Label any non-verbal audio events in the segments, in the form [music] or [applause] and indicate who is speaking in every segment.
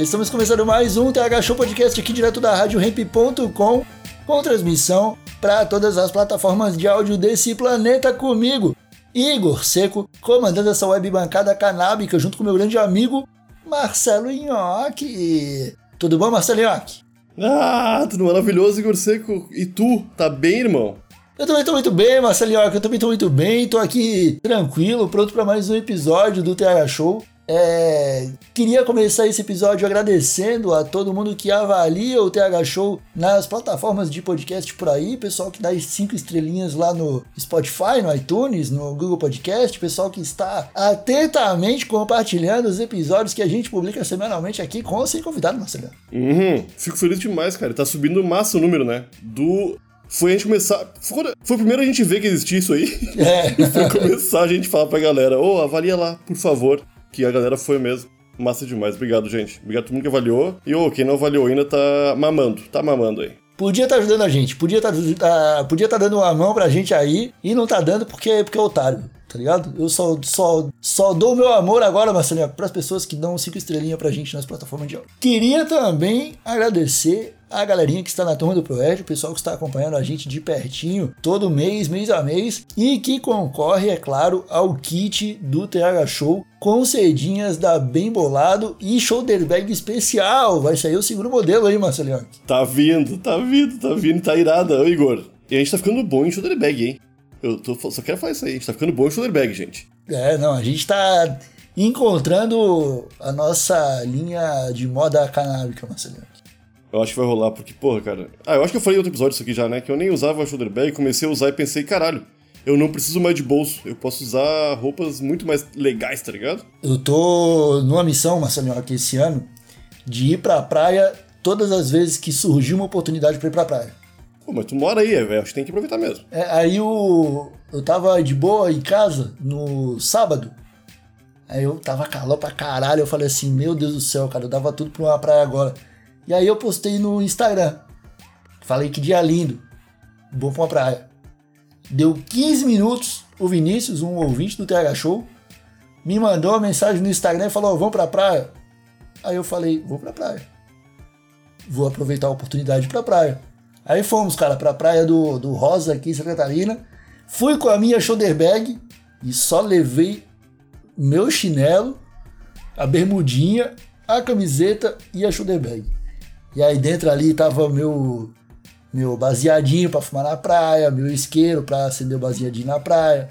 Speaker 1: Estamos começando mais um TH Show Podcast aqui direto da Rádio Ramp.com com transmissão para todas as plataformas de áudio desse planeta comigo, Igor Seco, comandando essa web bancada canábica junto com meu grande amigo Marcelo Nhoque. Tudo bom, Marcelo Nhoque?
Speaker 2: Ah, tudo maravilhoso, Igor Seco. E tu, tá bem, irmão?
Speaker 1: Eu também tô muito bem, Marcelo Nhoque, eu também tô muito bem, tô aqui tranquilo, pronto para mais um episódio do TH Show. É, queria começar esse episódio agradecendo a todo mundo que avalia o TH Show nas plataformas de podcast por aí, pessoal que dá as cinco estrelinhas lá no Spotify, no iTunes, no Google Podcast, pessoal que está atentamente compartilhando os episódios que a gente publica semanalmente aqui com ou sem convidado, Marcelo.
Speaker 2: Uhum, fico feliz demais, cara. Tá subindo massa o número, né? Do. Foi a gente começar. Foi, foi o primeiro a gente ver que existia isso aí.
Speaker 1: É. [laughs]
Speaker 2: Foi começar a gente falar pra galera: ô, avalia lá, por favor. Que a galera foi mesmo. Massa demais. Obrigado, gente. Obrigado a todo mundo que avaliou. E, ô, quem não avaliou ainda tá mamando. Tá mamando aí.
Speaker 1: Podia estar ajudando a gente, podia estar podia tá dando uma mão pra gente aí e não tá dando porque, porque é otário, tá ligado? Eu só, só, só dou meu amor agora, Marcelinho, pras pessoas que dão cinco estrelinhas pra gente nas plataformas de áudio. Queria também agradecer a galerinha que está na turma do Proerd, o pessoal que está acompanhando a gente de pertinho todo mês, mês a mês, e que concorre, é claro, ao kit do TH Show com cedinhas da Bem Bolado e shoulder bag especial. Vai sair o segundo modelo aí, Marcelinho.
Speaker 2: Tá vindo, tá vindo, tá vindo, tá irada, ô Igor. E a gente tá ficando bom em shoulder bag, hein? Eu tô, só quero falar isso aí, a gente tá ficando bom em shoulder bag, gente.
Speaker 1: É, não, a gente tá encontrando a nossa linha de moda canábica, Marcelinho.
Speaker 2: Eu acho que vai rolar, porque, porra, cara. Ah, eu acho que eu falei em outro episódio isso aqui já, né? Que eu nem usava shoulder bag, comecei a usar e pensei, caralho, eu não preciso mais de bolso. Eu posso usar roupas muito mais legais, tá ligado?
Speaker 1: Eu tô numa missão, Marcelinho, aqui esse ano, de ir pra praia todas as vezes que surgir uma oportunidade pra ir pra praia.
Speaker 2: Pô, mas tu mora aí, velho. Acho que tem que aproveitar mesmo.
Speaker 1: É, aí o, eu tava de boa em casa no sábado. Aí eu tava calor pra caralho. Eu falei assim: Meu Deus do céu, cara, eu dava tudo pra uma praia agora. E aí eu postei no Instagram. Falei que dia lindo. Bom pra uma praia. Deu 15 minutos. O Vinícius, um ouvinte do TH Show, me mandou uma mensagem no Instagram e falou: Vamos pra praia? Aí eu falei: Vou pra praia. Vou aproveitar a oportunidade pra praia. Aí fomos, cara, pra praia do, do Rosa aqui em Santa Catarina. Fui com a minha shoulder bag e só levei meu chinelo, a bermudinha, a camiseta e a shoulder bag. E aí dentro ali tava meu meu baseadinho para fumar na praia, meu isqueiro para acender o baseadinho na praia,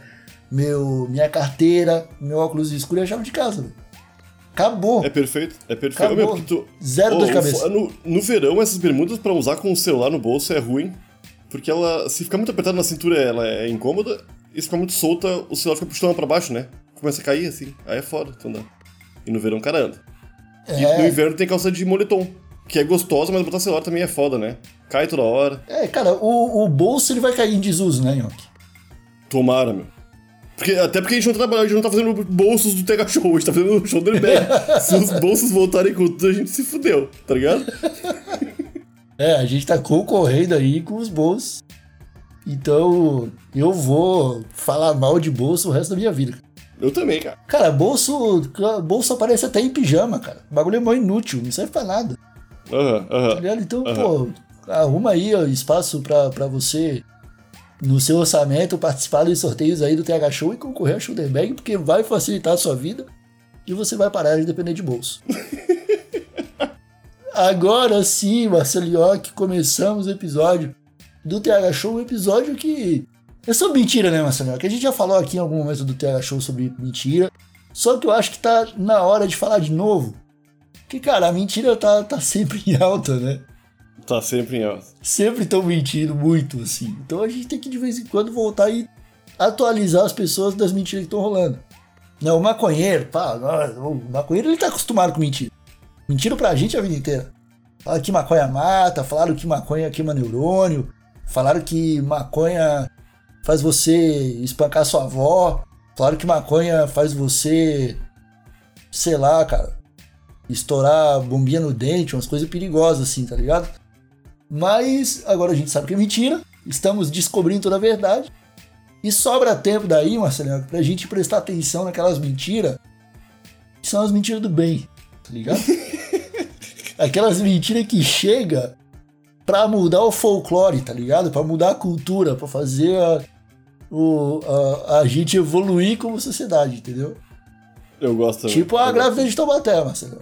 Speaker 1: meu minha carteira, meu óculos escuro e a chave de casa. Véio. Acabou.
Speaker 2: É perfeito, é perfeito.
Speaker 1: Acabou.
Speaker 2: Meu, tu...
Speaker 1: Zero dor de cabeça.
Speaker 2: No, no verão, essas bermudas pra usar com o celular no bolso é ruim. Porque ela, se ficar muito apertada na cintura, ela é incômoda. E se ficar muito solta, o celular fica puxando pra baixo, né? Começa a cair assim. Aí é foda, tu andar. E no verão cara anda. E no
Speaker 1: É,
Speaker 2: inverno tem calça de moletom. Que é gostosa, mas botar celular também é foda, né? Cai toda hora.
Speaker 1: é, cara, o, o bolso ele vai cair em desuso, né, Nhoque?
Speaker 2: Tomara, meu. Porque, até porque a gente não trabalha, a gente não tá fazendo bolsos do TH Show, a gente tá fazendo shoulder bag. [laughs] se os bolsos voltarem com tudo, a gente se fudeu, tá ligado? [laughs]
Speaker 1: É, a gente tá concorrendo aí com os bolsos. Então, eu vou falar mal de bolso o resto da minha vida.
Speaker 2: Eu também, cara.
Speaker 1: Cara, bolso, bolso aparece até em pijama, cara. O bagulho é mó inútil, não serve pra nada.
Speaker 2: Aham,
Speaker 1: Tá
Speaker 2: aham.
Speaker 1: ligado? Então,
Speaker 2: Aham.
Speaker 1: pô, arruma aí ó, espaço pra, pra você, no seu orçamento, participar dos sorteios aí do TH Show e concorrer a Shoulder Bag, porque vai facilitar a sua vida e você vai parar de depender de bolso. [laughs] Agora sim, Marcelo York, começamos o episódio do TH Show, um episódio que é sobre mentira, né, Marcelo York? A gente já falou aqui em algum momento do TH Show sobre mentira, só que eu acho que tá na hora de falar de novo. Que, cara, a mentira tá, tá sempre em alta, né?
Speaker 2: Tá sempre em alta.
Speaker 1: Sempre estão mentindo muito, assim. Então a gente tem que de vez em quando voltar e atualizar as pessoas das mentiras que estão rolando. Não, o maconheiro, pá, o maconheiro ele tá acostumado com mentira. Mentira pra gente a vida inteira. Falaram que maconha mata, falaram que maconha queima neurônio, falaram que maconha faz você espancar sua avó, falaram que maconha faz você, sei lá, cara, estourar bombinha no dente, umas coisas perigosas assim, tá ligado? Mas agora a gente sabe que é mentira, estamos descobrindo toda a verdade. E sobra tempo daí, Marcelinho, pra gente prestar atenção naquelas mentiras que são as mentiras do bem, tá ligado? [laughs] Aquelas mentiras que chega pra mudar o folclore, tá ligado? Pra mudar a cultura, pra fazer a, o, a, a gente evoluir como sociedade, entendeu?
Speaker 2: Eu gosto.
Speaker 1: Tipo a grávida de Taubaté, Marcelo.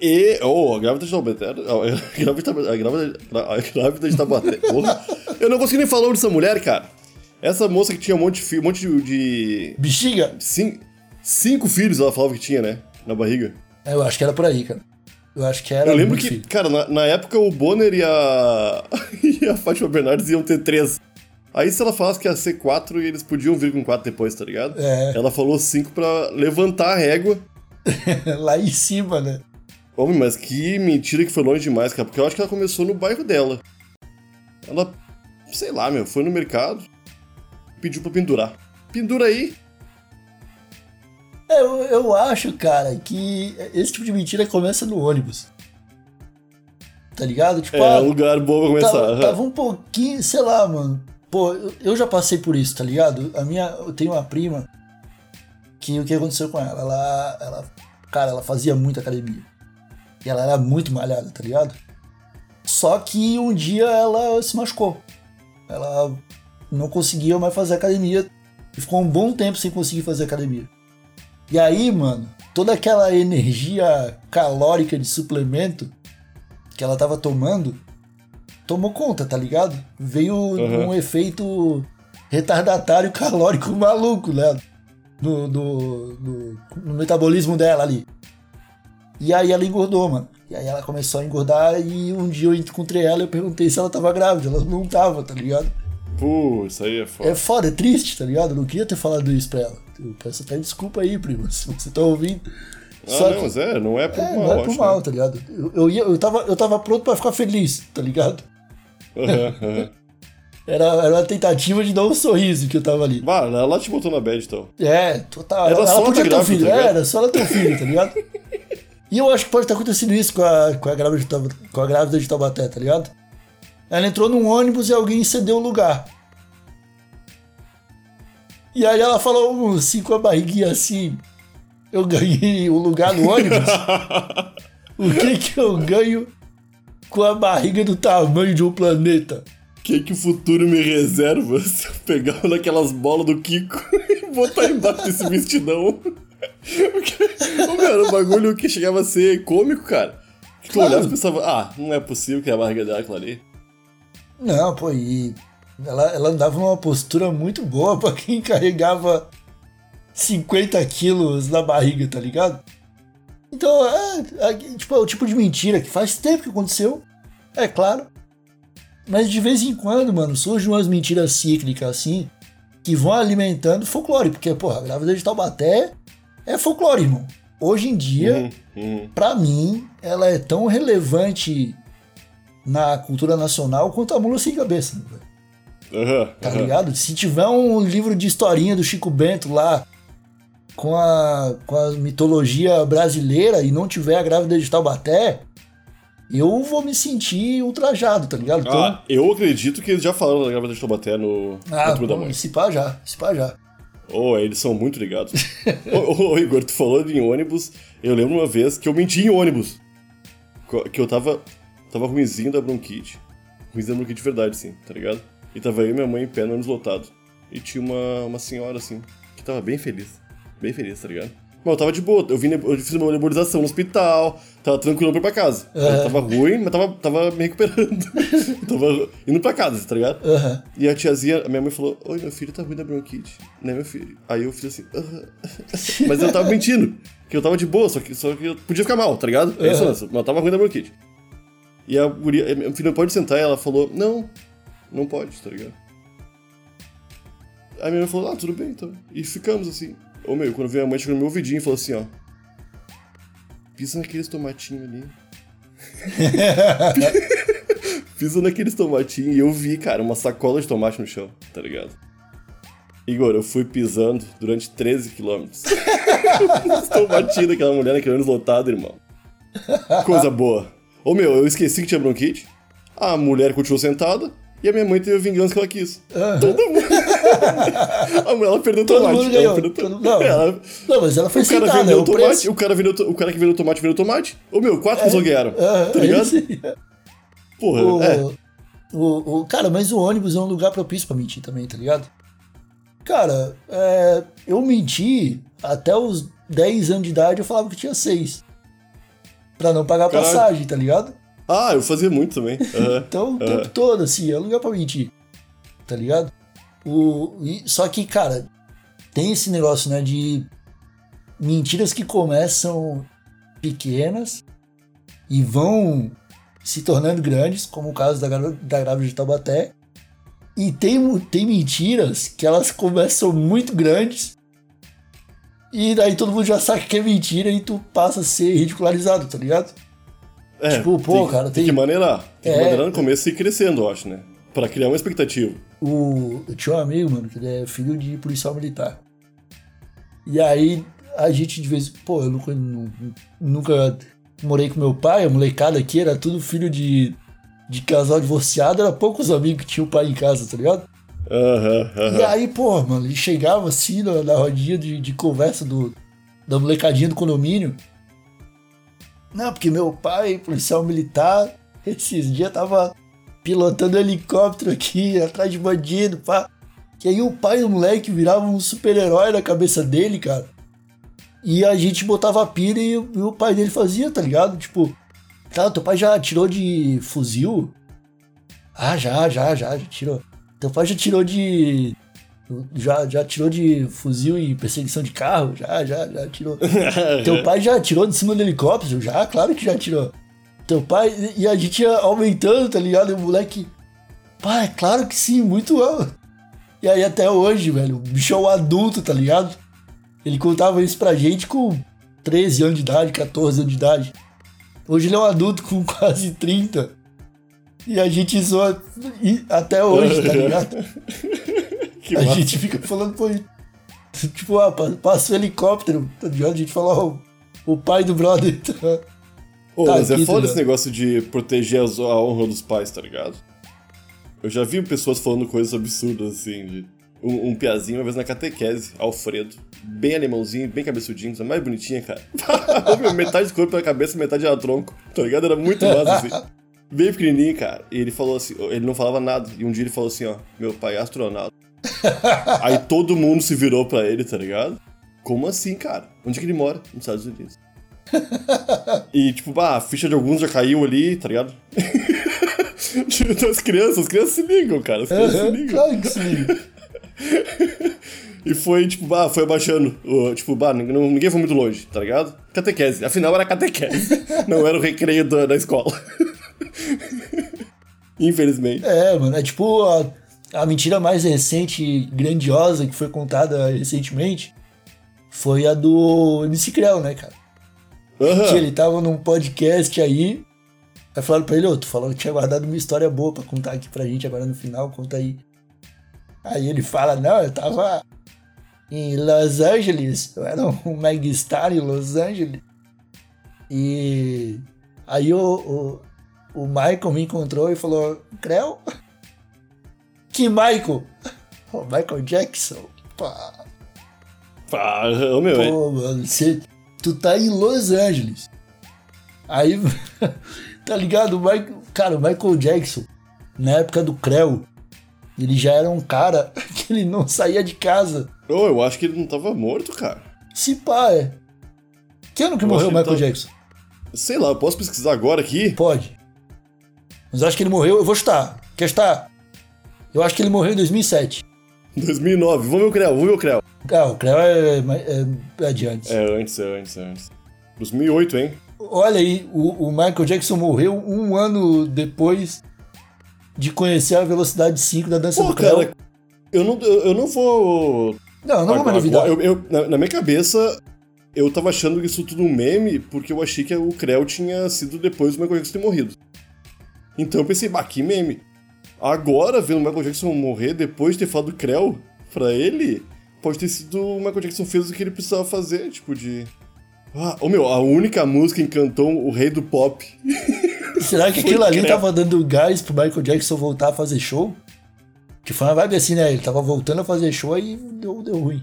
Speaker 2: E. Oh, a grávida de Taubaté. A grávida, a grávida, a grávida de Taubaté. Porra. Eu não consigo nem falar dessa mulher, cara. Essa moça que tinha um monte de, um monte de, de
Speaker 1: Bexiga?
Speaker 2: cin- cinco filhos, ela falava que tinha, né? Na barriga.
Speaker 1: É, Eu acho que era por aí, cara. Eu acho que era.
Speaker 2: Eu lembro que,
Speaker 1: filho.
Speaker 2: cara, na, na época o Bonner e a. [laughs] e a Fátima Bernardes iam ter três. Aí se ela falasse que ia ser quatro e eles podiam vir com quatro depois, tá ligado?
Speaker 1: É.
Speaker 2: Ela falou cinco pra levantar a régua. [laughs]
Speaker 1: Lá em cima, né?
Speaker 2: Homem, mas que mentira que foi longe demais, cara. Porque eu acho que ela começou no bairro dela. Ela, sei lá, meu, foi no mercado, pediu pra pendurar. Pendura aí.
Speaker 1: É, Eu, eu acho, cara, que esse tipo de mentira começa no ônibus. Tá ligado? Tipo,
Speaker 2: É,
Speaker 1: ah,
Speaker 2: um lugar bom pra começar.
Speaker 1: tava, tava um pouquinho, sei lá, mano. Pô, eu, eu já passei por isso, tá ligado? A minha, eu tenho uma prima que o que aconteceu com ela? Ela, ela, cara, ela fazia muita academia. E ela era muito malhada, tá ligado? Só que um dia ela se machucou. Ela não conseguia mais fazer academia e ficou um bom tempo sem conseguir fazer academia. E aí, mano, toda aquela energia calórica de suplemento que ela tava tomando tomou conta, tá ligado? Veio
Speaker 2: Uhum.
Speaker 1: um efeito retardatário [laughs] calórico maluco, né? No, no, no- no metabolismo dela ali. E aí ela engordou, mano. E aí ela começou a engordar e um dia eu encontrei ela e eu perguntei se ela tava grávida. Ela não tava, tá ligado?
Speaker 2: Pô, isso aí é foda.
Speaker 1: É foda, é triste, tá ligado? Eu não queria ter falado isso pra ela. Eu peço até desculpa aí, primo, [laughs] se você tá ouvindo.
Speaker 2: ah,
Speaker 1: Só
Speaker 2: não,
Speaker 1: que-
Speaker 2: mas é, não é por
Speaker 1: É,
Speaker 2: mal,
Speaker 1: não é
Speaker 2: acho,
Speaker 1: mal,
Speaker 2: né?
Speaker 1: tá ligado? Eu, eu, ia, eu, tava, eu tava pronto pra ficar feliz, tá ligado? [laughs] Era, era uma tentativa de dar um sorriso que eu tava ali.
Speaker 2: Vá, ela te botou na bad, então.
Speaker 1: É, total.
Speaker 2: Era
Speaker 1: ela,
Speaker 2: só
Speaker 1: ela podia ter um filho.
Speaker 2: tá
Speaker 1: é, era só ela ter um filho, tá ligado? [laughs] E eu acho que pode ter acontecido isso com a, com a, grávida, de Taubaté, com a grávida de Taubaté, tá ligado? Ela entrou num ônibus e alguém cedeu o lugar. E aí ela falou assim com a barriguinha assim: Eu ganhei o lugar no ônibus. [laughs] o que que eu ganho com a barriga do tamanho de um planeta?
Speaker 2: O que, que o futuro me reserva [laughs] se eu pegar uma daquelas bolas do Kiko [laughs] e botar embaixo desse vestidão? Porque, era um bagulho que chegava a ser cômico, cara. Que tu
Speaker 1: Claro.
Speaker 2: olhava e pensava, ah, não é possível que é a barriga dela aquela ali.
Speaker 1: Não, pô, e ela, ela andava numa postura muito boa pra quem carregava 50 quilos na barriga, tá ligado? Então, é, é, tipo, é o tipo de mentira que faz tempo que aconteceu, é claro. Mas de vez em quando, mano, surgem umas mentiras cíclicas assim, que vão alimentando folclore, porque, porra, a grávida de Taubaté é folclore, irmão. Hoje em dia,
Speaker 2: Hum, hum.
Speaker 1: pra mim, ela é tão relevante na cultura nacional quanto a mula sem cabeça, né?
Speaker 2: Aham,
Speaker 1: tá ligado? Se tiver um livro de historinha do Chico Bento lá com a, com a mitologia brasileira e não tiver a grávida de Taubaté, eu vou me sentir ultrajado, tá ligado? Então,
Speaker 2: Ah, eu acredito que eles já falaram da grávida de Taubaté no,
Speaker 1: ah,
Speaker 2: no da Mãe.
Speaker 1: se pá já, se pá já.
Speaker 2: Oh, eles são muito ligados. ô, ô, Igor, tu falou em ônibus. Eu lembro uma vez que eu menti em ônibus. Que eu tava. Tava ruimzinho da bronquite. Ruimzinho da bronquite de verdade, sim, tá ligado? E tava eu e minha mãe em pé no ônibus lotado. E tinha uma, uma senhora, assim, que tava bem feliz. Bem feliz, tá ligado? Mas eu tava de boa. Eu, vim, eu fiz uma nebulização no hospital. Tava tranquilo pra ir pra casa. Eu tava ruim, mas tava, tava me recuperando. [laughs] tava indo pra casa, tá ligado?
Speaker 1: Aham.
Speaker 2: E a tiazinha, a minha mãe falou: Oi, meu filho tá ruim da bronquite. Né, meu filho? Aí eu fiz assim, mas eu tava [laughs] mentindo. Que eu tava de boa, só que, só que eu podia ficar mal, tá ligado? É isso, mas eu tava ruim da bronquite. E a guria, meu filho pode sentar, e ela falou: Não, não pode, tá ligado? Aí minha mãe falou, ah, tudo bem, então. E ficamos assim. Ô meu, quando veio a mãe, chegou no meu ouvidinho e falou assim, ó. Pisa naqueles tomatinhos ali. [laughs] Pisa naqueles tomatinhos. E eu vi, cara, uma sacola de tomate no chão, tá ligado? Igor, eu fui pisando durante 13 quilômetros. [laughs] Os tomatinhos daquela mulher naquele ônibus lotado, irmão. Coisa boa. Ô meu, eu esqueci que tinha bronquite. A mulher continuou sentada. E a minha mãe teve a vingança que ela quis. Todo mundo. [laughs] a mulher ela perdeu o
Speaker 1: Todo
Speaker 2: tomate.
Speaker 1: mundo
Speaker 2: ela
Speaker 1: ganhou.
Speaker 2: perdeu
Speaker 1: Todo-
Speaker 2: to-
Speaker 1: não.
Speaker 2: Ela-
Speaker 1: Não, mas ela foi
Speaker 2: o cara
Speaker 1: sentada, é
Speaker 2: vendeu
Speaker 1: o
Speaker 2: o tomate,
Speaker 1: preço.
Speaker 2: o cara, vendeu, o cara que vendeu o tomate vendeu o tomate. Ô meu, quatro pessoas ganharam.
Speaker 1: Aham,
Speaker 2: tá
Speaker 1: é
Speaker 2: ligado?
Speaker 1: aí.
Speaker 2: Porra,
Speaker 1: O,
Speaker 2: é.
Speaker 1: o, o- cara, mas o ônibus é um lugar propício pra mentir também, tá ligado? Cara, é, eu menti até os 10 anos de idade, eu falava que tinha 6. Pra não pagar
Speaker 2: Caralho.
Speaker 1: passagem, tá ligado?
Speaker 2: Ah, eu fazia muito também. Aham.
Speaker 1: Então, o tempo todo, assim, é lugar pra mentir. Tá ligado? O, e- só que, cara, tem esse negócio, né, de mentiras que começam pequenas e vão se tornando grandes, como o caso da, da grávida de Taubaté. E tem, tem mentiras que elas começam muito grandes e daí todo mundo já sabe que é mentira e tu passa a ser ridicularizado, tá ligado?
Speaker 2: É,
Speaker 1: Tipo, pô,
Speaker 2: tem,
Speaker 1: cara,
Speaker 2: tem
Speaker 1: tem-
Speaker 2: que maneirar. Tem que
Speaker 1: É.
Speaker 2: maneirar no começo e ir crescendo, eu acho, né? Pra criar uma expectativa.
Speaker 1: o, eu tinha um amigo, mano, que ele é filho de policial militar. E aí a gente de vez. Pô, eu nunca, nu- nunca morei com meu pai, a molecada aqui era tudo filho de, de casal divorciado, era poucos amigos que tinham pai em casa, tá ligado?
Speaker 2: Aham, aham.
Speaker 1: E aí, pô, mano, ele chegava assim na, na rodinha de, de conversa do, da molecadinha do condomínio. Não, porque meu pai, policial militar, esses dias tava pilotando helicóptero aqui atrás de bandido, pá. Que aí o pai do moleque virava um super-herói na cabeça dele, cara. E a gente botava a pilha e, o- e o pai dele fazia, tá ligado? Tipo, tá, teu pai já tirou de fuzil? Ah, já, já, já, já tirou. Teu pai já tirou de. Já, já tirou de fuzil e perseguição de carro? Já, já, já tirou. [laughs] Teu pai já tirou de cima do helicóptero? Já, claro que já tirou. Teu pai. E a gente ia aumentando, tá ligado? E o moleque. Pai, claro que sim, muito alto. E aí até hoje, velho, o bicho é um adulto, tá ligado? Ele contava isso pra gente com 13 anos de idade, 14 anos de idade. Hoje ele é um adulto com [laughs] quase 30. E a gente zoa até hoje, tá [laughs] ligado?
Speaker 2: Que
Speaker 1: A
Speaker 2: massa.
Speaker 1: gente fica falando, pô. Tipo, ah, pa- passa o helicóptero, tá ligado? A gente fala, ó, o pai do brother. Tá?
Speaker 2: Ô,
Speaker 1: Tá
Speaker 2: mas é
Speaker 1: aqui, tá
Speaker 2: foda
Speaker 1: ligado?
Speaker 2: esse negócio de proteger a honra dos pais, tá ligado? Eu já vi pessoas falando coisas absurdas, assim, de... Um, um piazinho, uma vez na catequese, Alfredo. Bem alemãozinho, bem cabeçudinho, coisa mais bonitinha, cara. [laughs] Metade do corpo era cabeça, metade era tronco, tá ligado? Era muito massa, assim. Bem pequenininho, cara. E ele falou assim, ele não falava nada. E um dia ele falou assim, ó, meu pai é astronauta. [laughs] Aí todo mundo se virou pra ele, tá ligado? Como assim, cara? Onde que ele mora? Nos Estados Unidos. [laughs] E, tipo, bah, a ficha de alguns já caiu ali, tá ligado? Então, [laughs] as crianças, as crianças se ligam, cara. As crianças se ligam.
Speaker 1: Claro que sim.
Speaker 2: E foi, tipo, bah, foi abaixando. tipo, bah, ninguém, não- ninguém foi muito longe, tá ligado? Catequese. Afinal, era catequese. não era o recreio da, da escola. Infelizmente.
Speaker 1: É, mano, é tipo a, a mentira mais recente e grandiosa que foi contada recentemente foi a do MC Creu, né, cara?
Speaker 2: Aham.
Speaker 1: Que ele tava num podcast aí. Aí falaram pra ele, ô, tu falou que tinha guardado uma história boa pra contar aqui pra gente agora no final, conta aí. Aí ele fala, não, eu tava em Los Angeles, eu era um megastar em Los Angeles. E aí o, o, o Michael me encontrou e falou, Creu? Que Michael? [laughs] O Michael Jackson. Pá.
Speaker 2: Pá, ô, meu, é-
Speaker 1: Pô, mano, você, tu tá em Los Angeles. Aí, [laughs] tá ligado? O Michael, cara, o Michael Jackson, na época do Creu, ele já era um cara [laughs] que ele não saía de casa.
Speaker 2: Ô, eu acho que ele não tava morto, cara.
Speaker 1: Se pá, é. Que ano que
Speaker 2: Eu
Speaker 1: morreu o Michael
Speaker 2: tá-
Speaker 1: Jackson?
Speaker 2: Sei lá, eu posso pesquisar agora aqui?
Speaker 1: Pode. Mas eu acho que ele morreu, eu vou chutar. Quer chutar? Eu acho que ele morreu em 2007.
Speaker 2: 2009. Vamos ver o Creu, vamos ver o Creu.
Speaker 1: Ah, o Creu é, é, é adiante.
Speaker 2: É antes, é antes, é antes. 2008, hein?
Speaker 1: Olha aí, o, o Michael Jackson morreu um ano depois de conhecer a velocidade 5 da dança
Speaker 2: Pô,
Speaker 1: do Creu.
Speaker 2: cara, Eu não, eu, eu não vou.
Speaker 1: Não, não vou me duvidar.
Speaker 2: Eu, eu- na, na minha cabeça, eu tava achando isso tudo um meme, porque eu achei que o Creu tinha sido depois do Michael Jackson ter morrido. Então eu pensei, bah, que meme. Agora, vendo o Michael Jackson morrer depois de ter falado Creu pra ele, pode ter sido o Michael Jackson fez o que ele precisava fazer, tipo de. Ah, ô meu, a única música encantou o rei do pop. [laughs]
Speaker 1: Será que aquilo ali tava dando gás pro Michael Jackson voltar a fazer show? Que foi uma vibe assim, né? Ele tava voltando a fazer show e deu, deu ruim.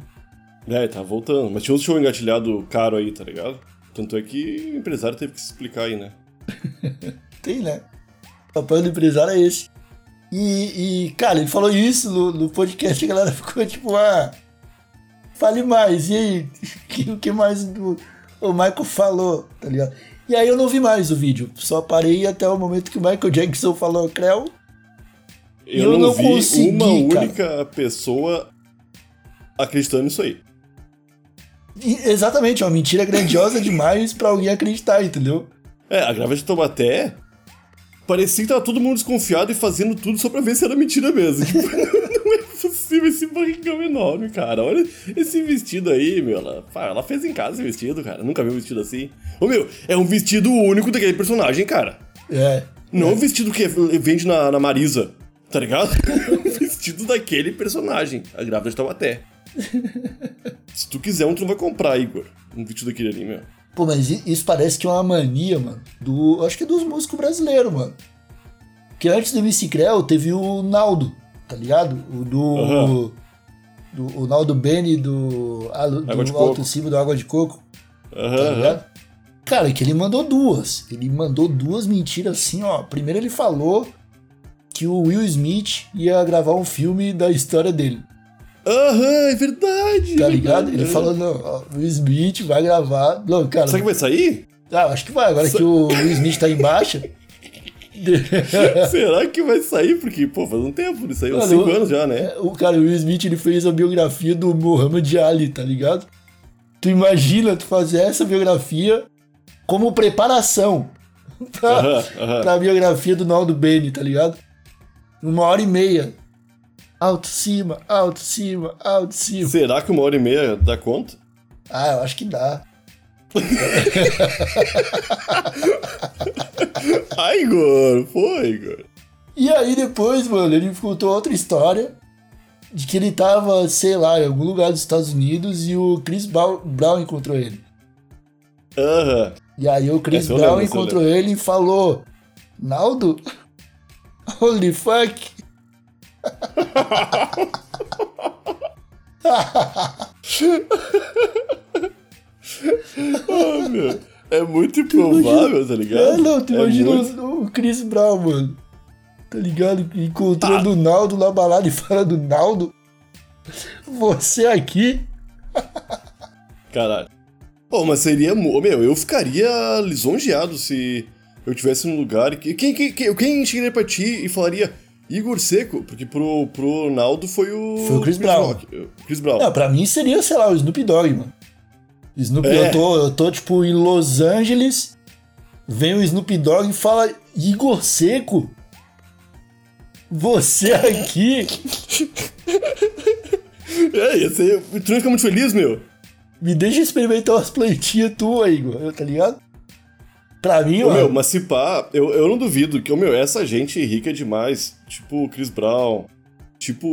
Speaker 2: É, tá voltando. Mas tinha outro show engatilhado caro aí, tá ligado? Tanto é que o empresário teve que se explicar aí, né? [laughs]
Speaker 1: Tem, né? O papel do empresário é esse. E, e, cara, ele falou isso no, no podcast e a galera ficou tipo, ah, fale mais. E aí, o [laughs] que, o que mais do, o Michael falou, tá ligado? E aí eu não vi mais o vídeo, só parei até o momento que o Michael Jackson falou Creu.
Speaker 2: Eu,
Speaker 1: Eu
Speaker 2: não, vi
Speaker 1: consegui,
Speaker 2: uma
Speaker 1: cara.
Speaker 2: única pessoa acreditando nisso aí.
Speaker 1: E, exatamente, é uma mentira grandiosa [laughs] demais pra alguém acreditar, entendeu?
Speaker 2: É, a grávida de Taubaté parecia que tava todo mundo desconfiado e fazendo tudo só pra ver se era mentira mesmo. [laughs] Tipo, não é possível esse barrigão enorme, cara. Olha esse vestido aí, meu. Ela, ela fez em casa esse vestido, cara. Nunca vi um vestido assim. Ô, meu, é um vestido único daquele personagem, cara.
Speaker 1: É.
Speaker 2: Não um vestido que vende na, na Marisa, tá ligado? [laughs] um vestido daquele personagem, a grávida de Taubaté. [laughs] Se tu quiser um, tu não vai comprar, Igor. Um vestido daquele ali, meu.
Speaker 1: Pô, mas isso parece que é uma mania, mano. Do. Acho que dos músicos brasileiros, mano. Porque antes do MC Creu teve o Naldo, tá ligado? O do.
Speaker 2: Aham.
Speaker 1: do o Naldo Beni do. ah, do
Speaker 2: Água de
Speaker 1: Alto
Speaker 2: Coco.
Speaker 1: Cima do Água de Coco, tá
Speaker 2: Aham, aham.
Speaker 1: ligado? Cara, que ele mandou duas. Ele mandou duas mentiras assim, ó. Primeiro ele falou que o Will Smith ia gravar um filme da história dele.
Speaker 2: Aham, é verdade.
Speaker 1: Tá
Speaker 2: é
Speaker 1: ligado?
Speaker 2: verdade.
Speaker 1: Ele falou, não, ó, o Smith vai gravar. Não, cara.
Speaker 2: Será que vai sair?
Speaker 1: Ah, acho que vai. Agora que o Smith tá em baixa. [laughs]
Speaker 2: Será que vai sair? Porque, pô, faz um tempo isso aí, uns
Speaker 1: Mano,
Speaker 2: 5
Speaker 1: o-
Speaker 2: anos já, né?
Speaker 1: o cara, o Will Smith, ele fez a biografia do Muhammad Ali, tá ligado? Tu imagina tu fazer essa biografia como preparação [laughs] pra,
Speaker 2: Aham, aham.
Speaker 1: pra biografia do Naldo Beni, tá ligado? Uma hora e meia. Alto, cima, alto, cima, alto, cima.
Speaker 2: Será que uma hora e meia dá conta?
Speaker 1: Ah, eu acho que dá. [laughs]
Speaker 2: Ai, Igor, pô, Igor.
Speaker 1: E aí depois, mano, ele contou outra história de que ele tava, sei lá, em algum lugar dos Estados Unidos e o Chris Brown, encontrou ele.
Speaker 2: Aham.
Speaker 1: E aí o Chris Brown
Speaker 2: lembro,
Speaker 1: encontrou ele e falou: Naldo? [laughs] Holy fuck! [laughs]
Speaker 2: Ah, meu. É muito improvável, tá ligado?
Speaker 1: É, não, tu
Speaker 2: É
Speaker 1: imagina
Speaker 2: muito-
Speaker 1: o, o Chris Brown, mano. Tá ligado? Encontrando o Naldo na balada e fala do Naldo. Você aqui?
Speaker 2: Caralho. Pô, mas seria. Meu, eu ficaria lisonjeado se eu tivesse num lugar. que- Quem, quem, quem, quem chegaria pra ti e falaria Igor Seco? Porque pro, pro Naldo foi o.
Speaker 1: Foi o Chris Brown.
Speaker 2: O Chris Brown.
Speaker 1: Não, pra mim seria, sei lá, o Snoop Dogg, mano. Snoop,
Speaker 2: É.
Speaker 1: eu, tô, eu tô, tipo, em Los Angeles, vem o Snoop Dogg e fala, Igor Seco, você aqui, [laughs]
Speaker 2: É, ia ser. Tu não fica muito feliz, meu?
Speaker 1: me deixa experimentar umas plantinhas tuas, Igor, tá ligado? Pra mim,
Speaker 2: Ô,
Speaker 1: mano,
Speaker 2: meu, mas se pá, eu, eu não duvido que, meu, essa gente rica é demais. Tipo o Chris Brown, tipo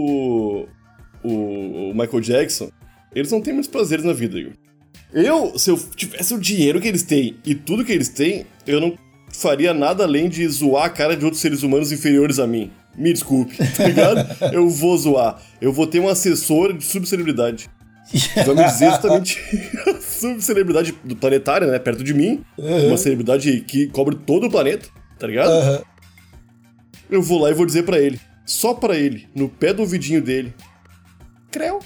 Speaker 2: o, o Michael Jackson. Eles não têm muitos prazeres na vida, Igor. Eu, se eu tivesse o dinheiro que eles têm e tudo que eles têm, eu não faria nada além de zoar a cara de outros seres humanos inferiores a mim. Me desculpe, tá ligado? [laughs] eu vou zoar. Eu vou ter um assessor de subcelebridade. Me dizer justamente a subcelebridade do planetário, né? Perto de mim. Uma celebridade que cobre todo o planeta, tá ligado?
Speaker 1: Aham.
Speaker 2: Eu vou lá e vou dizer pra ele. Só pra ele, no pé do ouvidinho dele. Creu.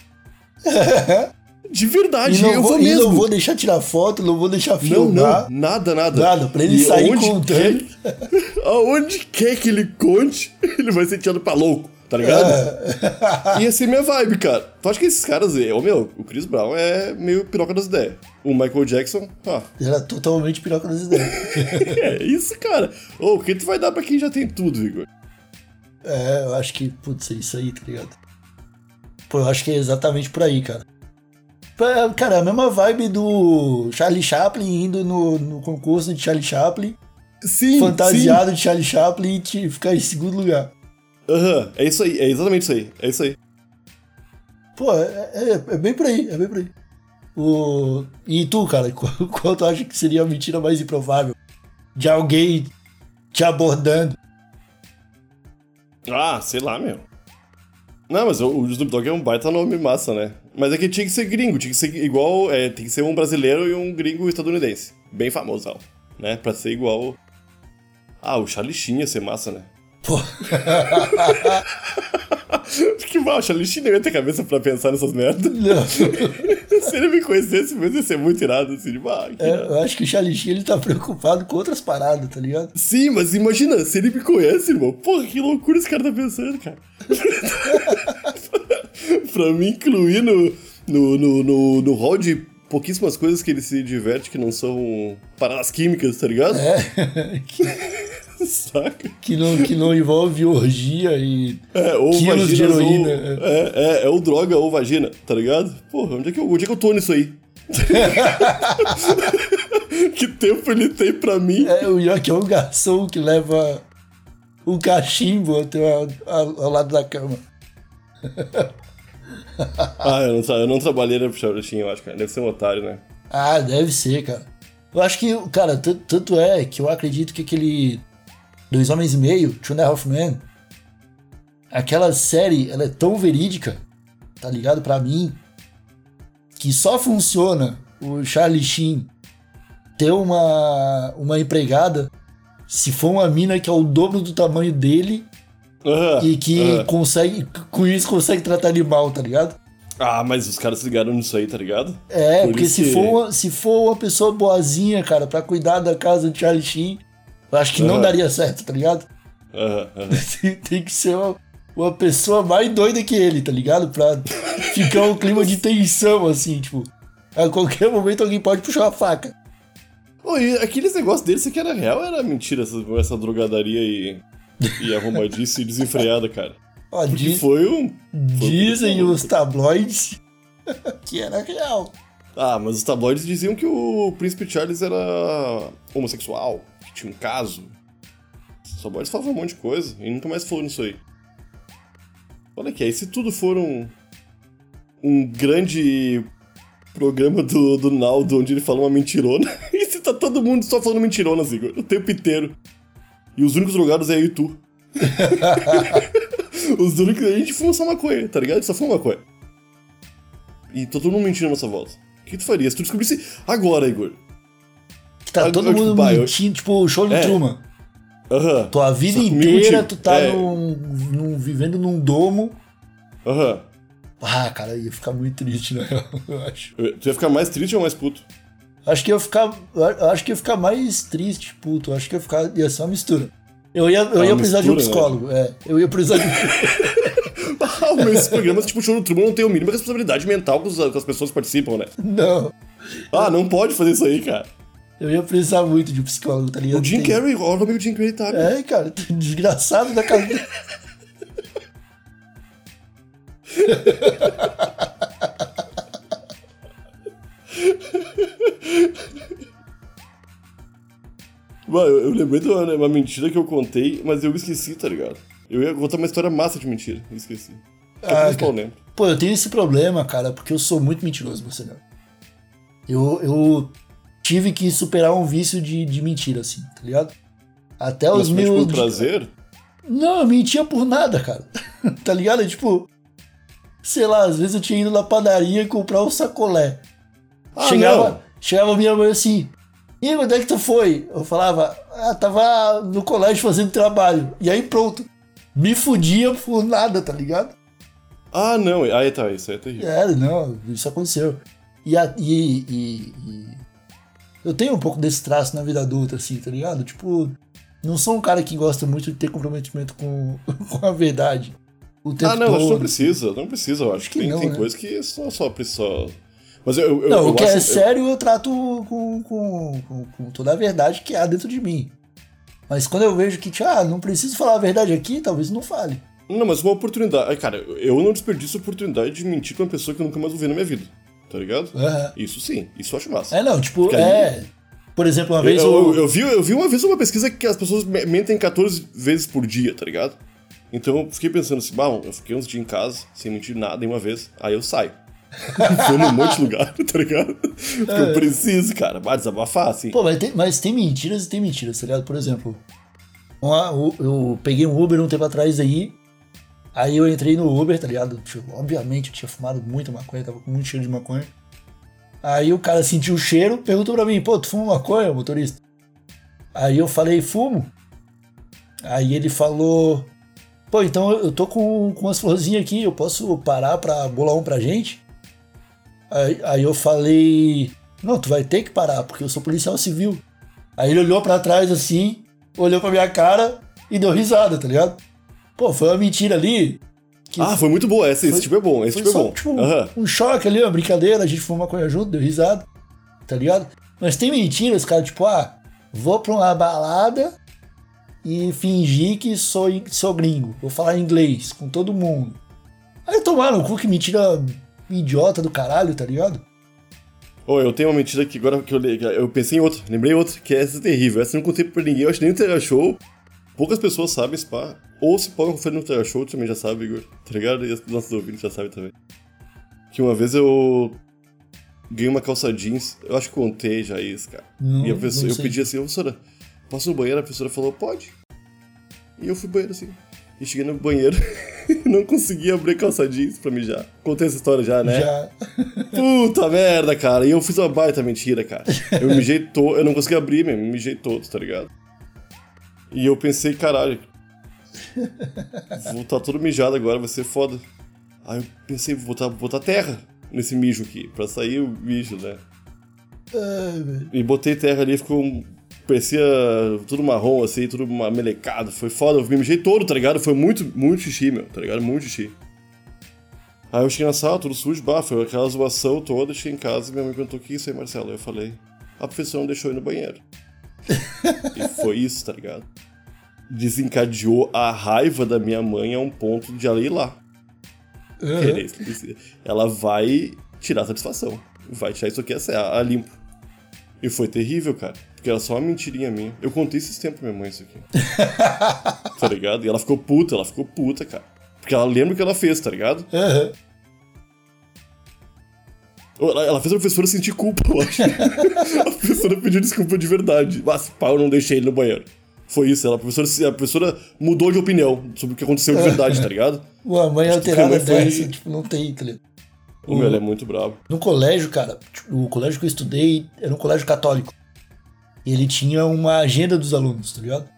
Speaker 2: [laughs] De verdade,
Speaker 1: não
Speaker 2: eu
Speaker 1: vou,
Speaker 2: vou mesmo.
Speaker 1: não vou deixar tirar foto, não vou deixar
Speaker 2: Não,
Speaker 1: filmar.
Speaker 2: não, nada, nada.
Speaker 1: Nada, pra ele
Speaker 2: E
Speaker 1: sair contando.
Speaker 2: Quer, [laughs] aonde quer que ele conte, ele vai ser tirado pra louco, tá ligado? Ia ser minha vibe, cara. Tu acha que esses caras, é, ô meu, o Chris Brown é meio piroca das ideias. O Michael Jackson, ah,
Speaker 1: Era totalmente piroca das ideias. [laughs]
Speaker 2: é isso, cara. Ô, o que tu vai dar pra quem já tem tudo, Igor?
Speaker 1: é, eu acho que, putz, é isso aí, tá ligado? Pô, eu acho que é exatamente por aí, cara. É, Cara, é a mesma vibe do Charlie Chaplin indo no, no concurso de Charlie Chaplin,
Speaker 2: Sim,
Speaker 1: fantasiado de Charlie Chaplin e ficar em segundo lugar.
Speaker 2: Aham, é isso aí, é exatamente isso aí. É isso aí.
Speaker 1: Pô, é, é- é bem por aí, é bem por aí. O... E tu, cara, [laughs] qual, qual tu acha que seria a mentira mais improvável? De alguém te abordando?
Speaker 2: Ah, sei lá, meu. Não, mas o, o Snoop Dogg é um baita nome massa, né? Mas é que tinha que ser gringo, tinha que ser igual. É, tem que ser um brasileiro e um gringo estadunidense. Bem famosão, né? Pra ser igual. Ah, o Charlie Sheen ia ser massa, né?
Speaker 1: Pô, [laughs]
Speaker 2: Que mal, o Charlie Sheen nem ia ter cabeça pra pensar nessas merdas. [laughs] Se ele me conhecesse mesmo, ia ser muito irado, assim, de que
Speaker 1: É, eu acho que o Sheen, ele tá preocupado com outras paradas, tá ligado?
Speaker 2: Sim, mas imagina, se ele me conhece, irmão. Porra, que loucura esse cara tá pensando, cara. [laughs] pra me incluir no, no, no, no, no hall de pouquíssimas coisas que ele se diverte que não são paradas químicas, tá ligado?
Speaker 1: É, [laughs]
Speaker 2: Saca?
Speaker 1: que não, que não envolve orgia e
Speaker 2: É, ou
Speaker 1: quilos de
Speaker 2: vaginas, ou,
Speaker 1: heroína.
Speaker 2: é, é, é ou droga ou vagina, tá ligado? Porra, onde é que eu, onde é que eu tô nisso aí? [laughs] que tempo ele tem pra mim?
Speaker 1: É, o York é um garçom que leva um cachimbo até ao, ao- ao lado da cama. [laughs]
Speaker 2: Ah, eu não, eu não trabalhei na Puxarotinha, eu acho, cara. Deve ser um otário, né?
Speaker 1: Ah, deve ser, cara. Eu acho que, cara, tanto é que eu acredito que aquele Dois Homens e Meio, Two and a Half Men, aquela série, ela é tão verídica, tá ligado? Pra mim, que só funciona o Charlie Sheen ter uma, uma empregada se for uma mina que é o dobro do tamanho dele
Speaker 2: Aham,
Speaker 1: e que
Speaker 2: aham.
Speaker 1: consegue, com isso consegue tratar animal, tá ligado?
Speaker 2: Ah, mas os caras se ligaram nisso aí, tá ligado?
Speaker 1: É,
Speaker 2: Por
Speaker 1: porque se
Speaker 2: que-
Speaker 1: for, uma, se for uma pessoa boazinha, cara, pra cuidar da casa do Charlie Sheen, eu acho que não daria certo, tá ligado?
Speaker 2: Aham. [laughs]
Speaker 1: Tem, tem que ser uma, uma pessoa mais doida que ele, tá ligado? Pra ficar um clima de tensão, assim, tipo. A qualquer momento alguém pode puxar uma faca.
Speaker 2: E aqueles negócios dele, isso aqui era real ou era mentira, essa, essa drogadaria e, e arrombadice desenfreada, cara? [laughs]
Speaker 1: Ó,
Speaker 2: Porque
Speaker 1: diz-
Speaker 2: foi um...
Speaker 1: dizem os tabloides [laughs] que era real.
Speaker 2: Ah, mas os tabloides diziam que o Príncipe Charles era homossexual, tinha um caso. Os tabloides falavam um monte de coisa e nunca mais falou nisso aí. Olha aqui, aí se tudo for um, um grande programa do, do Naldo onde ele fala uma mentirona, [laughs] e se tá todo mundo só falando mentironas, Igor, o tempo inteiro. E os únicos drogados é eu e tu. [laughs] os únicos. A gente fuma só maconha, tá ligado? Só fuma maconha. E tá todo mundo mentindo à nossa volta. O que tu faria? Se tu descobrisse agora, Igor.
Speaker 1: Que tá todo
Speaker 2: eu, tipo,
Speaker 1: mundo
Speaker 2: eu-
Speaker 1: mentindo, tipo o show do
Speaker 2: É.
Speaker 1: Truman.
Speaker 2: Aham.
Speaker 1: Tua vida inteira tu tá
Speaker 2: É.
Speaker 1: num, num- vivendo num domo.
Speaker 2: Aham.
Speaker 1: Ah, cara, ia ficar muito triste, real, [laughs] eu acho.
Speaker 2: Eu- Tu ia ficar mais triste ou mais puto?
Speaker 1: Acho que ia ficar. eu Acho que ia ficar mais triste, puto. Acho que ia ficar. Ia ser uma mistura. Eu ia, eu
Speaker 2: Ah,
Speaker 1: ia precisar de um
Speaker 2: mistura,
Speaker 1: psicólogo. É, eu ia precisar de. [laughs]
Speaker 2: Ah, mas esses programas tipo show do Truman não tem o mínimo responsabilidade mental com as pessoas que participam, né?
Speaker 1: Não.
Speaker 2: Ah, não pode fazer isso aí, cara.
Speaker 1: Eu ia precisar muito de um psicólogo, tá ligado?
Speaker 2: O Jim
Speaker 1: Tem-
Speaker 2: Carrey, olha o amigo Jim Carrey, tá?
Speaker 1: É, cara, [laughs] desgraçado da casa.
Speaker 2: Mano, eu, eu lembrei de uma, uma mentira que eu contei, mas eu esqueci, tá ligado? Eu ia contar uma história massa de mentira, eu esqueci.
Speaker 1: Ah,
Speaker 2: eu lembro.
Speaker 1: Pô, eu tenho esse problema, cara, porque eu sou muito mentiroso, você não. Eu, eu tive que superar um vício de, de mentira, assim, tá ligado? Até
Speaker 2: Mas
Speaker 1: os
Speaker 2: tipo,
Speaker 1: meus.
Speaker 2: por prazer?
Speaker 1: Não, eu mentia por nada, cara. [laughs] tá ligado? Tipo, sei lá, às vezes eu tinha ido na padaria comprar um sacolé.
Speaker 2: Ah,
Speaker 1: chegava,
Speaker 2: não.
Speaker 1: chegava minha mãe assim, e onde é que tu foi? Eu falava, ah, tava no colégio fazendo trabalho. E aí pronto. Me fudia por nada, tá ligado?
Speaker 2: Ah, não. Aí tá, isso aí é terrível.
Speaker 1: É, não, isso aconteceu. E, a- e- e- e eu tenho um pouco desse traço na vida adulta, assim, tá ligado? Tipo, não sou um cara que gosta muito de ter comprometimento com, [laughs] com a verdade. O tempo
Speaker 2: Ah, não, acho que não
Speaker 1: todo.
Speaker 2: precisa, não precisa, eu acho.
Speaker 1: que
Speaker 2: tem
Speaker 1: não,
Speaker 2: tem
Speaker 1: né?
Speaker 2: coisa que só, só precisa. Mas eu. eu
Speaker 1: Não,
Speaker 2: eu
Speaker 1: o que
Speaker 2: acho,
Speaker 1: é sério eu trato com, com, com, com toda a verdade que há dentro de mim. Mas quando eu vejo que, tipo, ah, não preciso falar a verdade aqui, talvez não fale.
Speaker 2: Não, mas uma oportunidade. Ai, Cara, eu não desperdiço a oportunidade de mentir pra uma pessoa que eu nunca mais vou ver na minha vida. Tá ligado?
Speaker 1: Aham.
Speaker 2: Isso sim, isso eu acho massa.
Speaker 1: É, não, tipo, é. Por exemplo, uma
Speaker 2: Eu,
Speaker 1: vez
Speaker 2: eu,
Speaker 1: o.
Speaker 2: eu vi, eu vi uma vez uma pesquisa que as pessoas me- mentem 14 vezes por dia, tá ligado? Então eu fiquei pensando assim, bom, eu fiquei uns dias em casa, sem mentir nada em uma vez, aí eu saio. [laughs] Vou num monte de lugar, [laughs] tá ligado? Porque eu preciso, cara, vai desabafar, assim.
Speaker 1: Pô, mas tem, mas tem mentiras e tem mentiras, tá ligado? Por exemplo, uma- o- eu peguei um Uber um tempo atrás aí. Aí eu entrei no Uber, tá ligado? Tipo, obviamente eu tinha fumado muita maconha, tava com muito cheiro de maconha. Aí o cara sentiu o cheiro, perguntou pra mim, pô, tu fuma maconha, motorista? Aí eu falei, fumo. Aí ele falou, pô, então eu tô com, com umas florzinhas aqui, eu posso parar pra bolar um pra gente? Aí, aí eu falei, não, tu vai ter que parar, porque eu sou policial civil. Aí ele olhou pra trás assim, olhou pra minha cara e deu risada, tá ligado? Pô, foi uma mentira ali. que
Speaker 2: Ah, foi muito boa essa, esse
Speaker 1: Foi-
Speaker 2: tipo é bom, esse
Speaker 1: foi
Speaker 2: tipo é
Speaker 1: só,
Speaker 2: bom.
Speaker 1: tipo,
Speaker 2: Aham.
Speaker 1: um choque ali, uma brincadeira, a gente fumou maconha junto, deu risada, tá ligado? Mas tem mentiras, cara, tipo, ah, vou pra uma balada e fingir que sou, sou gringo, vou falar inglês com todo mundo. Aí tomaram o cu, que mentira idiota do caralho, tá ligado?
Speaker 2: Ô, eu tenho uma mentira que agora que eu, eu pensei em outra, lembrei outra, que é essa terrível. Essa eu não contei pra ninguém, eu acho que nem no Terra Show. Poucas pessoas sabem esse pá. Ou se pode conferir no Terra Show, também já sabe, Igor. Tá ligado? E os nossos ouvintes já sabem também. Que uma vez eu ganhei uma calça jeans, eu acho que contei já isso, cara.
Speaker 1: Não,
Speaker 2: e a pessoa, eu pedi assim, professora, posso no banheiro? A professora falou, pode. E eu fui banheiro assim. E cheguei no banheiro [laughs] não consegui abrir calça jeans pra mijar. Contei essa história já, né?
Speaker 1: Já.
Speaker 2: Puta merda, cara. E eu fiz uma baita mentira, cara. Eu mijei todo. Eu não consegui abrir mesmo, me mijei todo, tá ligado? E eu pensei, caralho. Vou estar todo mijado agora, vai ser foda. Aí eu pensei, vou botar, botar terra nesse mijo aqui, pra sair o mijo, né?
Speaker 1: Ai.
Speaker 2: E botei terra ali, ficou. Parecia tudo marrom, assim, tudo melecado. Foi foda, eu me mijei todo, tá ligado? Foi muito, muito xixi, meu, tá ligado? Muito xixi. Aí eu cheguei na sala, tudo sujo, bah, foi aquela zoação toda, cheguei em casa e minha mãe perguntou o que é isso aí, Marcelo? Aí eu falei, a professora não deixou ir no banheiro. [laughs] e foi isso, tá ligado? Desencadeou a raiva da minha mãe a um ponto de ela ir lá.
Speaker 1: Uhum.
Speaker 2: Ela vai tirar satisfação. Vai tirar isso aqui a, a limpo. E foi terrível, cara. Porque era só uma mentirinha minha. Eu contei esses tempos pra minha mãe isso aqui. [laughs] tá ligado? E ela ficou puta, ela ficou puta, cara. Porque ela lembra o que ela fez, tá ligado?
Speaker 1: Aham.
Speaker 2: Ela, fez a professora sentir culpa, eu acho. [laughs] a professora pediu desculpa de verdade. Mas, pá, eu não deixei ele no banheiro. Foi isso, ela, a, professora, a professora mudou de opinião sobre o que aconteceu de verdade, tá ligado? [laughs]
Speaker 1: Uma mãe alterada
Speaker 2: foi-
Speaker 1: dessa, tipo, não tem, tá ligado?
Speaker 2: O meu, ele é muito bravo.
Speaker 1: No colégio, cara, tipo, o colégio que eu estudei era um colégio católico. E ele tinha uma agenda dos alunos, tá ligado?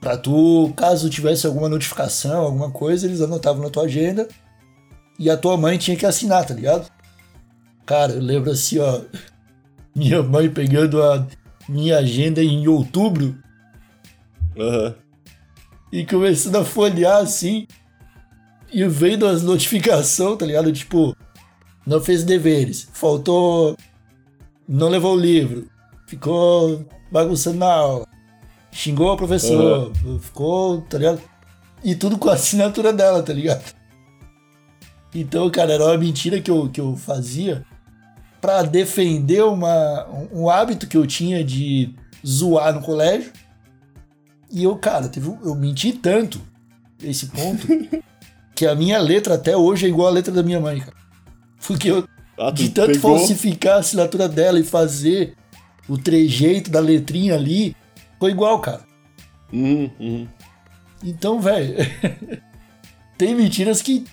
Speaker 1: Pra tu, caso tivesse alguma notificação, alguma coisa, eles anotavam na tua agenda e a tua mãe tinha que assinar, tá ligado? Cara, eu lembro assim, ó, [laughs] minha mãe pegando a minha agenda em outubro
Speaker 2: Aham.
Speaker 1: e começando a folhear assim e vendo as notificações, tá ligado? Tipo, não fez deveres, faltou. Não levou o livro, ficou bagunçando na aula, xingou a professora, ficou, tá ligado? E tudo com a assinatura dela, tá ligado? Então, cara, era uma mentira que eu, que eu fazia pra defender uma, um, um hábito que eu tinha de zoar no colégio. E eu, cara, teve, eu menti tanto esse ponto [laughs] que a minha letra até hoje é igual a letra da minha mãe, cara. Porque eu,
Speaker 2: Ah,
Speaker 1: de tanto
Speaker 2: pegou?
Speaker 1: falsificar a assinatura dela e fazer o trejeito da letrinha ali, foi igual, cara.
Speaker 2: Uhum, uhum.
Speaker 1: Então, velho, [laughs] tem mentiras que.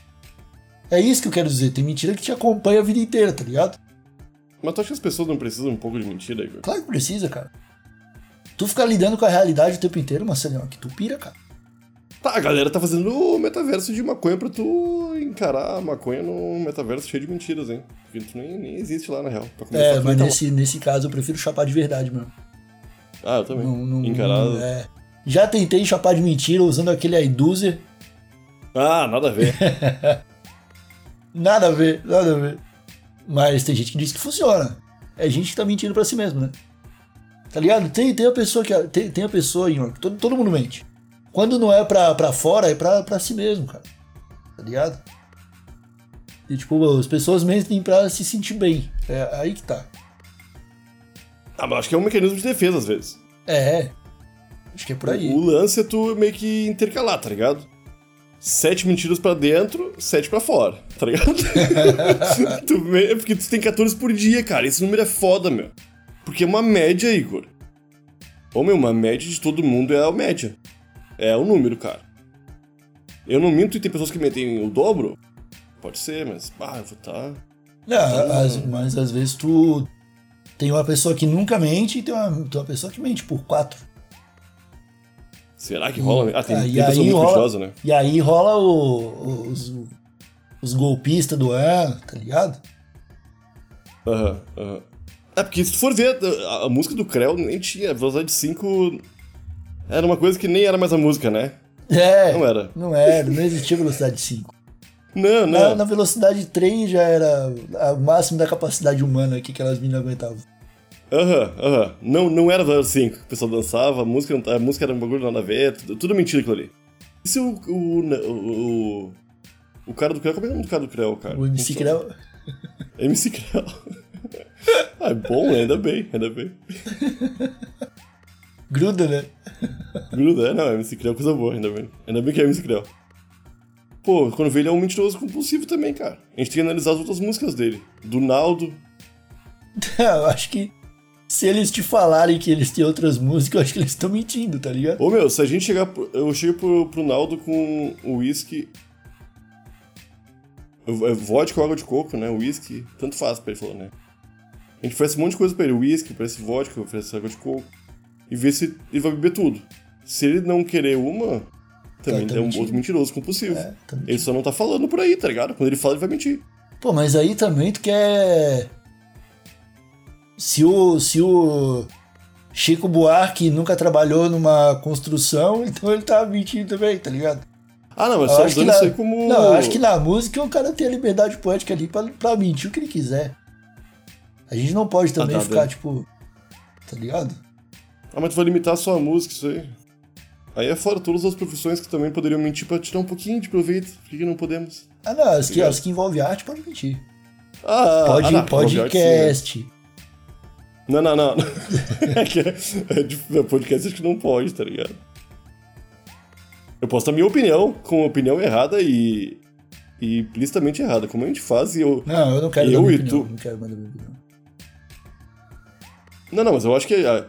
Speaker 1: É isso que eu quero dizer. Tem mentira que te acompanha a vida inteira, tá ligado?
Speaker 2: Mas tu acha que as pessoas não precisam um pouco de mentira, Igor?
Speaker 1: Claro que precisa, cara. Tu ficar lidando com a realidade o tempo inteiro, Marcelinho, que tu pira, cara.
Speaker 2: Tá, a galera tá fazendo o metaverso de maconha pra tu encarar a maconha no metaverso cheio de mentiras, hein? Porque tu nem, nem existe lá na real.
Speaker 1: É, mas nesse, nesse caso eu prefiro chapar de verdade, mano.
Speaker 2: lá. Ah, eu também.
Speaker 1: Não, não,
Speaker 2: encarar.
Speaker 1: não- é. Já tentei chapar de mentira usando aquele iDozer.
Speaker 2: Ah, nada a ver. [laughs]
Speaker 1: Nada a ver, nada a ver. Mas tem gente que diz que funciona. É gente que tá mentindo pra si mesmo, né? Tá ligado? Tem, tem a pessoa que. Tem, tem a pessoa, que todo, todo mundo mente. Quando não é pra, pra fora, é pra, pra si mesmo, cara. Tá ligado? E tipo, as pessoas mentem pra se sentir bem. É aí que tá.
Speaker 2: Ah, mas acho que é um mecanismo de defesa às vezes.
Speaker 1: É. Acho que é por aí.
Speaker 2: O lance é tu meio que intercalar, tá ligado? Sete mentiras pra dentro, sete pra fora, tá ligado? [laughs] [laughs] tu, me- porque tu tem 14 por dia, cara. Esse número é foda, meu. Porque uma média, Igor. Ô, meu, uma média de todo mundo é a média. É o número, cara. Eu não minto e tem pessoas que mentem o dobro? Pode ser, mas, ah, eu vou tá.
Speaker 1: Não, as- mas às vezes tu tem uma pessoa que nunca mente e tem uma, tem uma pessoa que mente por quatro.
Speaker 2: Será que rola? Ah, tem,
Speaker 1: Ah,
Speaker 2: tem
Speaker 1: e
Speaker 2: pessoa muito
Speaker 1: rola-
Speaker 2: né?
Speaker 1: E aí rola o- os, os golpistas do ano, tá ligado?
Speaker 2: Aham, aham. É, porque se tu for ver, a, a música do Creu nem tinha. Velocidade 5 era uma coisa que nem era mais a música, né?
Speaker 1: É.
Speaker 2: Não era.
Speaker 1: Não era, não existia velocidade 5.
Speaker 2: Não,
Speaker 1: Na,
Speaker 2: não.
Speaker 1: na velocidade 3 já era o máximo da capacidade humana que aquelas meninas aguentavam.
Speaker 2: Aham, aham. Não, não era velocidade 5. O pessoal dançava, a música, a música era um bagulho nada a ver, tudo, tudo mentira aquilo ali. E se o. O, o, o, o cara do Creu, como é o nome do cara do Creu, cara?
Speaker 1: O MC Creu.
Speaker 2: MC Creu. [laughs] [laughs] ah, é bom, né? ainda bem, ainda bem. [laughs]
Speaker 1: Gruda, né?
Speaker 2: Gruda, é, não, MC Creu é coisa boa, ainda bem. Ainda bem que é MC Creu. Pô, quando vê ele é um mentiroso compulsivo também, cara. A gente tem que analisar as outras músicas dele. Do Naldo. [laughs]
Speaker 1: Eu acho que se eles te falarem que eles têm outras músicas, eu acho que eles estão mentindo, tá ligado?
Speaker 2: Ô meu, se a gente chegar. pro- Eu chego pro, pro Naldo com o whisky. É vodka ou água de coco, né? Whisky. Tanto faz pra ele falou, né? A gente oferece um monte de coisa pra ele. Whisky, oferece vodka, oferece água de coco. E vê se ele vai beber tudo. Se ele não querer uma, também
Speaker 1: tá
Speaker 2: é um
Speaker 1: mentindo.
Speaker 2: outro mentiroso compulsivo.
Speaker 1: É, tá
Speaker 2: ele só não tá falando por aí, tá ligado? Quando ele fala, ele vai mentir.
Speaker 1: Pô, mas aí também tu quer. Se o, se o Chico Buarque nunca trabalhou numa construção, [laughs] então ele tá mentindo também, tá ligado?
Speaker 2: Ah, não, mas só
Speaker 1: acho que
Speaker 2: usando
Speaker 1: na-
Speaker 2: isso aí como.
Speaker 1: Não, eu acho que na música o cara tem a liberdade poética ali pra, pra mentir o que ele quiser. A gente não pode também
Speaker 2: tá,
Speaker 1: ficar,
Speaker 2: bem.
Speaker 1: tipo. Tá ligado?
Speaker 2: Ah, mas tu vai limitar só a música, isso aí. Aí é fora todas as profissões que também poderiam mentir pra tirar um pouquinho de proveito. Por que que não podemos?
Speaker 1: Ah, não, as que,
Speaker 2: Obrigado.
Speaker 1: as que envolvem arte pode mentir.
Speaker 2: Ah,
Speaker 1: Pode,
Speaker 2: ah, não,
Speaker 1: podcast.
Speaker 2: Não, não, não. [laughs] é que é, é de- é podcast acho que não pode, tá ligado? Eu posso dar minha opinião, com opinião errada e. e implicitamente errada, como a gente faz e eu.
Speaker 1: Não, eu não quero
Speaker 2: Eu
Speaker 1: dar minha
Speaker 2: e
Speaker 1: opinião.
Speaker 2: tu.
Speaker 1: Não quero mais dar minha opinião.
Speaker 2: Não, não, mas eu acho que. ah,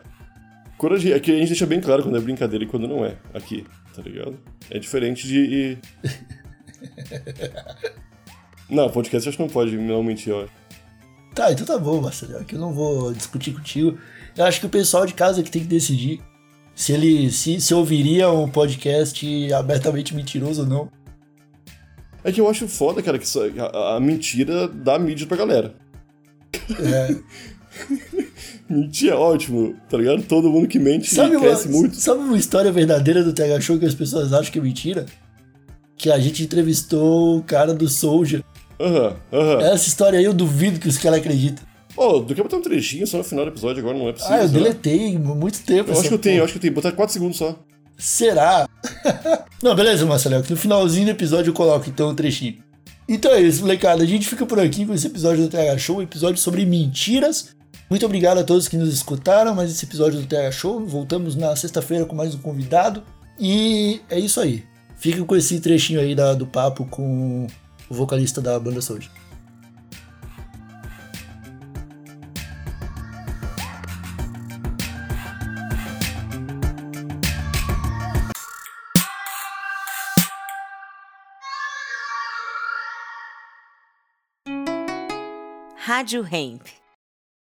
Speaker 2: quando a gente, é que a gente deixa bem claro quando é brincadeira e quando não é, aqui, tá ligado? É diferente de. [laughs] não, podcast acho que não pode não mentir, eu acho.
Speaker 1: Tá, então tá bom, Marcelo, que eu não vou discutir contigo. Eu acho que o pessoal de casa que tem que decidir se ele se, se ouviria um podcast abertamente mentiroso ou não.
Speaker 2: É que eu acho foda, cara, que a, a mentira dá mídia pra galera.
Speaker 1: É. [laughs]
Speaker 2: Mentir é ótimo, tá ligado? Todo mundo que mente
Speaker 1: Sabe, uma,
Speaker 2: cresce muito.
Speaker 1: sabe uma história verdadeira do TH Show que as pessoas acham que é mentira? Que a gente entrevistou o cara do Soldier.
Speaker 2: Aham, aham.
Speaker 1: Essa história aí eu duvido que os caras acreditam.
Speaker 2: Pô, do que botar um trechinho só no final do episódio agora, não é possível.
Speaker 1: Ah, eu
Speaker 2: será?
Speaker 1: deletei muito tempo.
Speaker 2: Eu acho que eu tenho, eu acho que eu tenho. Botar 4 segundos só.
Speaker 1: Será? [laughs] Não, beleza, Marcelo. que No finalzinho do episódio eu coloco então um trechinho. Então é isso, molecada. A gente fica por aqui com esse episódio do TH Show, um episódio sobre mentiras. Muito obrigado a todos que nos escutaram, mais esse episódio do TH Show. Voltamos na sexta-feira com mais um convidado. E é isso aí. Fica com esse trechinho aí da- do papo com o vocalista da banda Soldier.
Speaker 3: Rádio Hemp.